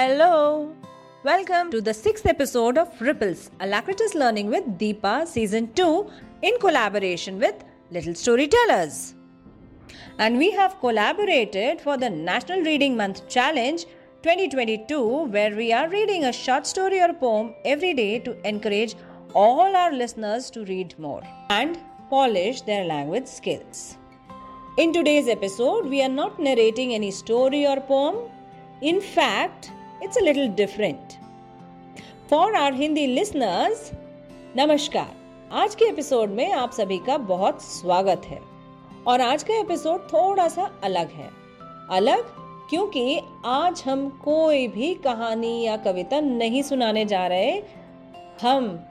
Hello! Welcome to the sixth episode of Ripples, Alacritus Learning with Deepa Season 2 in collaboration with Little Storytellers. And we have collaborated for the National Reading Month Challenge 2022, where we are reading a short story or poem every day to encourage all our listeners to read more and polish their language skills. In today's episode, we are not narrating any story or poem. In fact, it's a little different. For our Hindi listeners, नमस्कार आज के episode में आप सभी का बहुत स्वागत है। और आज का एपिसोड थोड़ा सा अलग है। अलग क्योंकि आज हम कोई भी कहानी या कविता नहीं सुनाने जा रहे हम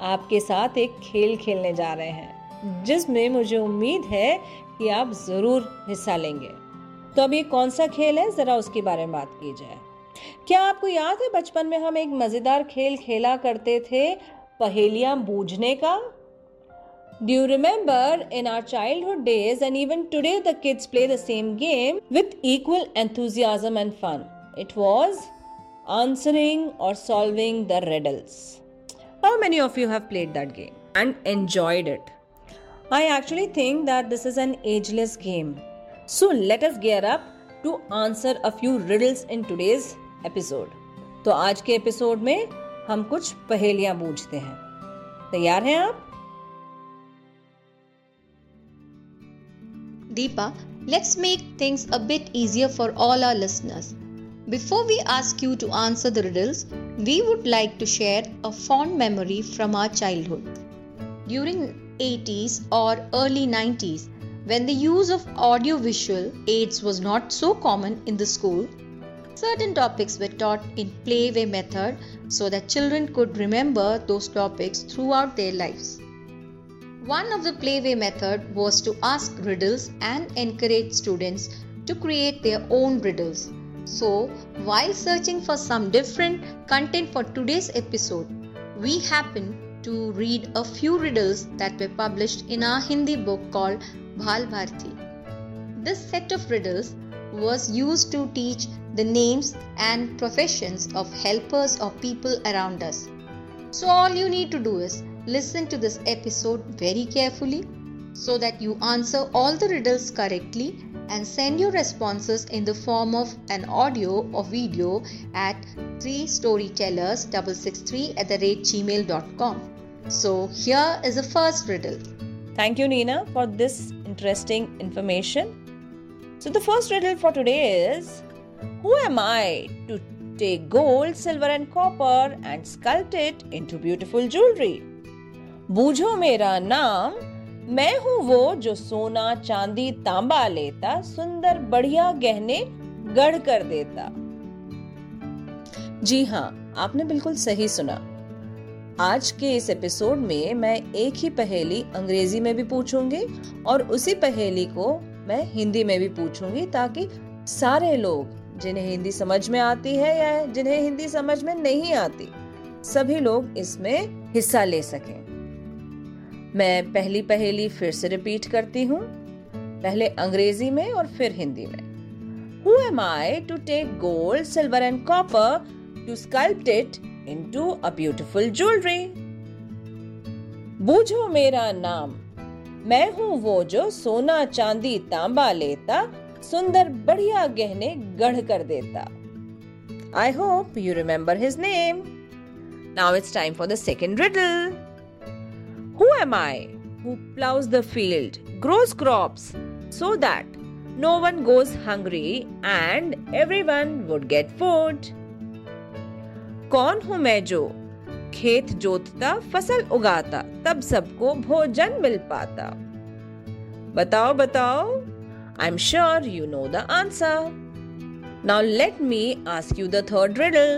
आपके साथ एक खेल खेलने जा रहे हैं जिसमें मुझे उम्मीद है कि आप ज़रूर हिस्सा लेंगे। तो अब ये कौन सा खेल है? जरा उसके बारे में बात की जाए क्या आपको याद है बचपन में हम एक मज़ेदार खेल खेला करते थे पहेलियाँ बूझने का Do you remember in our childhood days and even today the kids play the same game with equal enthusiasm and fun? It was answering or solving the riddles. How many of you have played that game and enjoyed it? I actually think that this is an ageless game. So let us gear up to answer a few riddles in today's episode तो आज के episode में हम कुछ पहेलियाँ बूझते हैं। तैयार हैं आप? Deepa let's make things a bit easier for all our listeners before we ask you to answer the riddles we would like to share a fond memory from our childhood during 80s or early 90s, when the use of audio visual aids was not so common in the school, certain topics were taught in playway method so that children could remember those topics throughout their lives. One of the playway method was to ask riddles and encourage students to create their own riddles. So, while searching for some different content for today's episode, we happened to read a few riddles that were published in our Hindi book called Bal Bharti. This set of riddles was used to teach the names and professions of helpers or people around us. So, all you need to do is listen to this episode very carefully so that you answer all the riddles correctly and send your responses in the form of an audio or video at 3storytellers663 at the rate gmail.com. So, here is the first riddle. Thank you, Nina, for this interesting information. So, the first riddle for today is Who am I to take gold, silver, and copper and sculpt it into beautiful jewelry? बूझो मेरा नाम मैं हूँ वो जो सोना चांदी तांबा लेता सुंदर बढ़िया गहने गढ़ कर देता जी हाँ आपने बिल्कुल सही सुना आज के इस एपिसोड में मैं एक ही पहेली अंग्रेज़ी में भी पूछूँगी और उसी पहेली को मैं हिंदी में भी पूछूँगी ताकि सारे लोग जिन्हें हिंदी समझ में आती है या जिन्हें हिंदी समझ में नहीं आती सभी लोग इसमें हिस्सा ले सकें मैं पहली पहेली फिर से रिपीट करती हूँ पहले अंग्रेज़ी में और फिर हिंदी में Who am I to take gold, silver and copper to sculpt it into a beautiful jewelry? बूझो मेरा नाम मैं हूँ वो जो सोना, चांदी, तांबा लेता, सुंदर, बढ़िया गहने गढ़ कर देता। I hope you remember his name now it's time for the second riddle who am I who ploughs the field grows crops so that no one goes hungry and everyone would get food कौन हूँ मैं जो खेत जोतता, फ़सल उगाता, तब सबको भोजन मिल पाता। बताओ बताओ I am sure you know the answer now let me ask you the riddle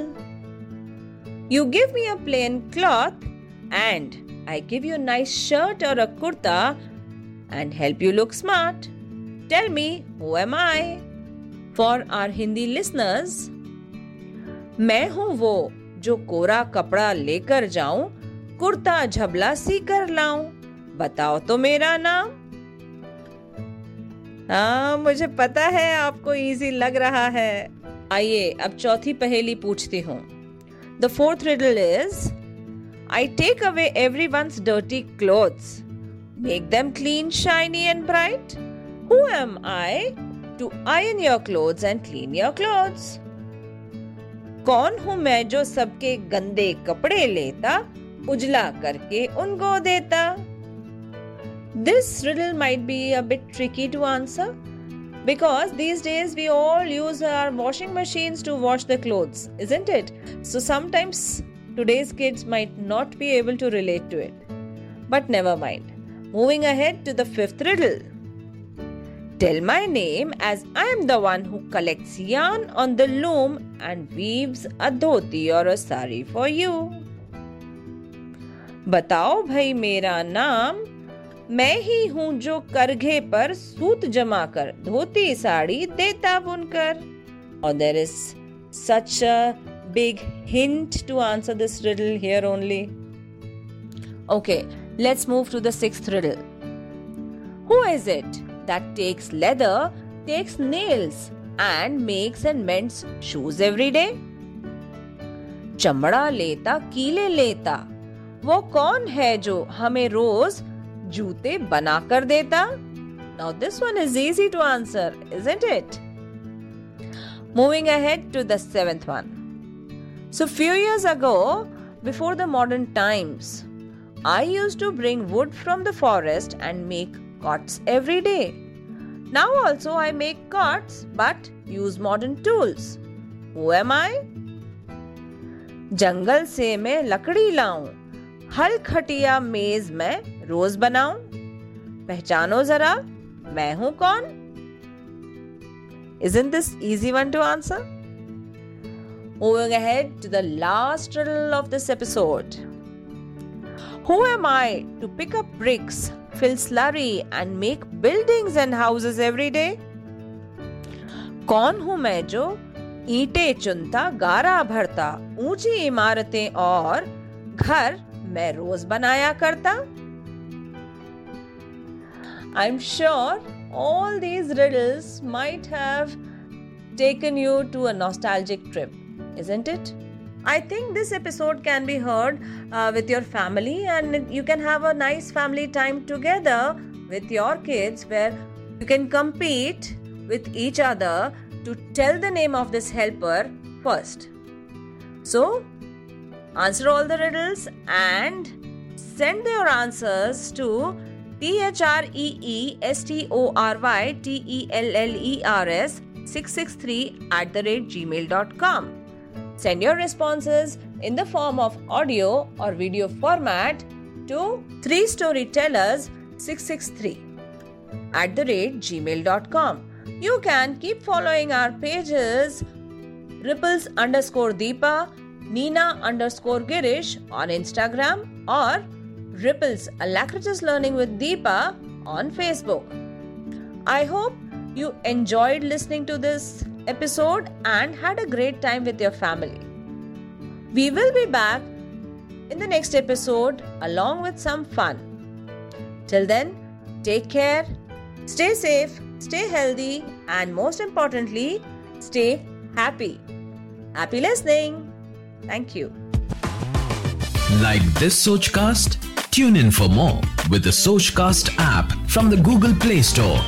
you give me a plain cloth and I give you nice shirt or a kurta and help you look smart tell me who am I for our Hindi listeners मैं हूँ वो जो कोरा कपड़ा लेकर जाऊँ, कुर्ता झबला सी कर लाऊं। बताओ तो मेरा नाम। हाँ मुझे पता है, आपको इजी लग रहा है। आइए, अब चौथी पहेली पूछती हूँ। The fourth riddle is I take away everyone's dirty clothes make them clean shiny and bright who am I to iron your clothes and clean your clothes कौन हूं मैं जो सबके गंदे कपड़े लेता उजला करके उनको देता This riddle might be a bit tricky to answer because these days we all use our washing machines to wash the clothes, isn't it? So sometimes today's kids might not be able to relate to it. But never mind. Moving ahead to the fifth riddle. Tell my name as I am the one who collects yarn on the loom and weaves a dhoti or a sari for you. बताओ भाई मेरा नाम मैं ही हूं जो करघे पर सूत जमा कर धोती साड़ी देता बुनकर और there is such a big hint to answer this riddle here only okay let's move to the sixth riddle who is it that takes leather takes nails and makes and मेंट्स shoes every day चमड़ा लेता कीले लेता वो कौन है जो हमें रोज जूते बना कर देता Now this one is easy to answer, isn't it? Moving ahead to the seventh one. So few years ago, before the modern times, I used to bring wood from the forest and make cots every day. Now also I make cots but use modern tools. Who am I? जंगल से मैं लकड़ी लाऊं हल खटिया मेज में रोज बनाऊं पहचानो जरा मैं हूं कौन Isn't this easy one to answer? Moving ahead to the last riddle of this episode. Who am I to pick up bricks, fill slurry, and make buildings and houses every day? कौन हूँ मैं जो ईंटें चुनता गारा भरता ऊँची इमारतें और घर मैं रोज बनाया करता I'm sure all these riddles might have taken you to a nostalgic trip, isn't it? I think this episode can be heard uh, with your family and you can have a nice family time together with your kids where you can compete with each other to tell the name of this helper first. So, answer all the riddles and send your answers to T H R E E S T O R Y T E L L E R S 663 at the rate gmail.com. Send your responses in the form of audio or video format to 3 storytellers 663 at the rate gmail.com. You can keep following our pages ripples underscore deepa Nina underscore Girish on Instagram or Ripples Alacritus Learning with Deepa on Facebook. I hope you enjoyed listening to this episode and had a great time with your family. We will be back in the next episode along with some fun. Till then, take care, stay safe, stay healthy, and most importantly, stay happy. Happy listening! Thank you. Like this Sochcast? Tune in for more with the Sochcast app from the Google Play Store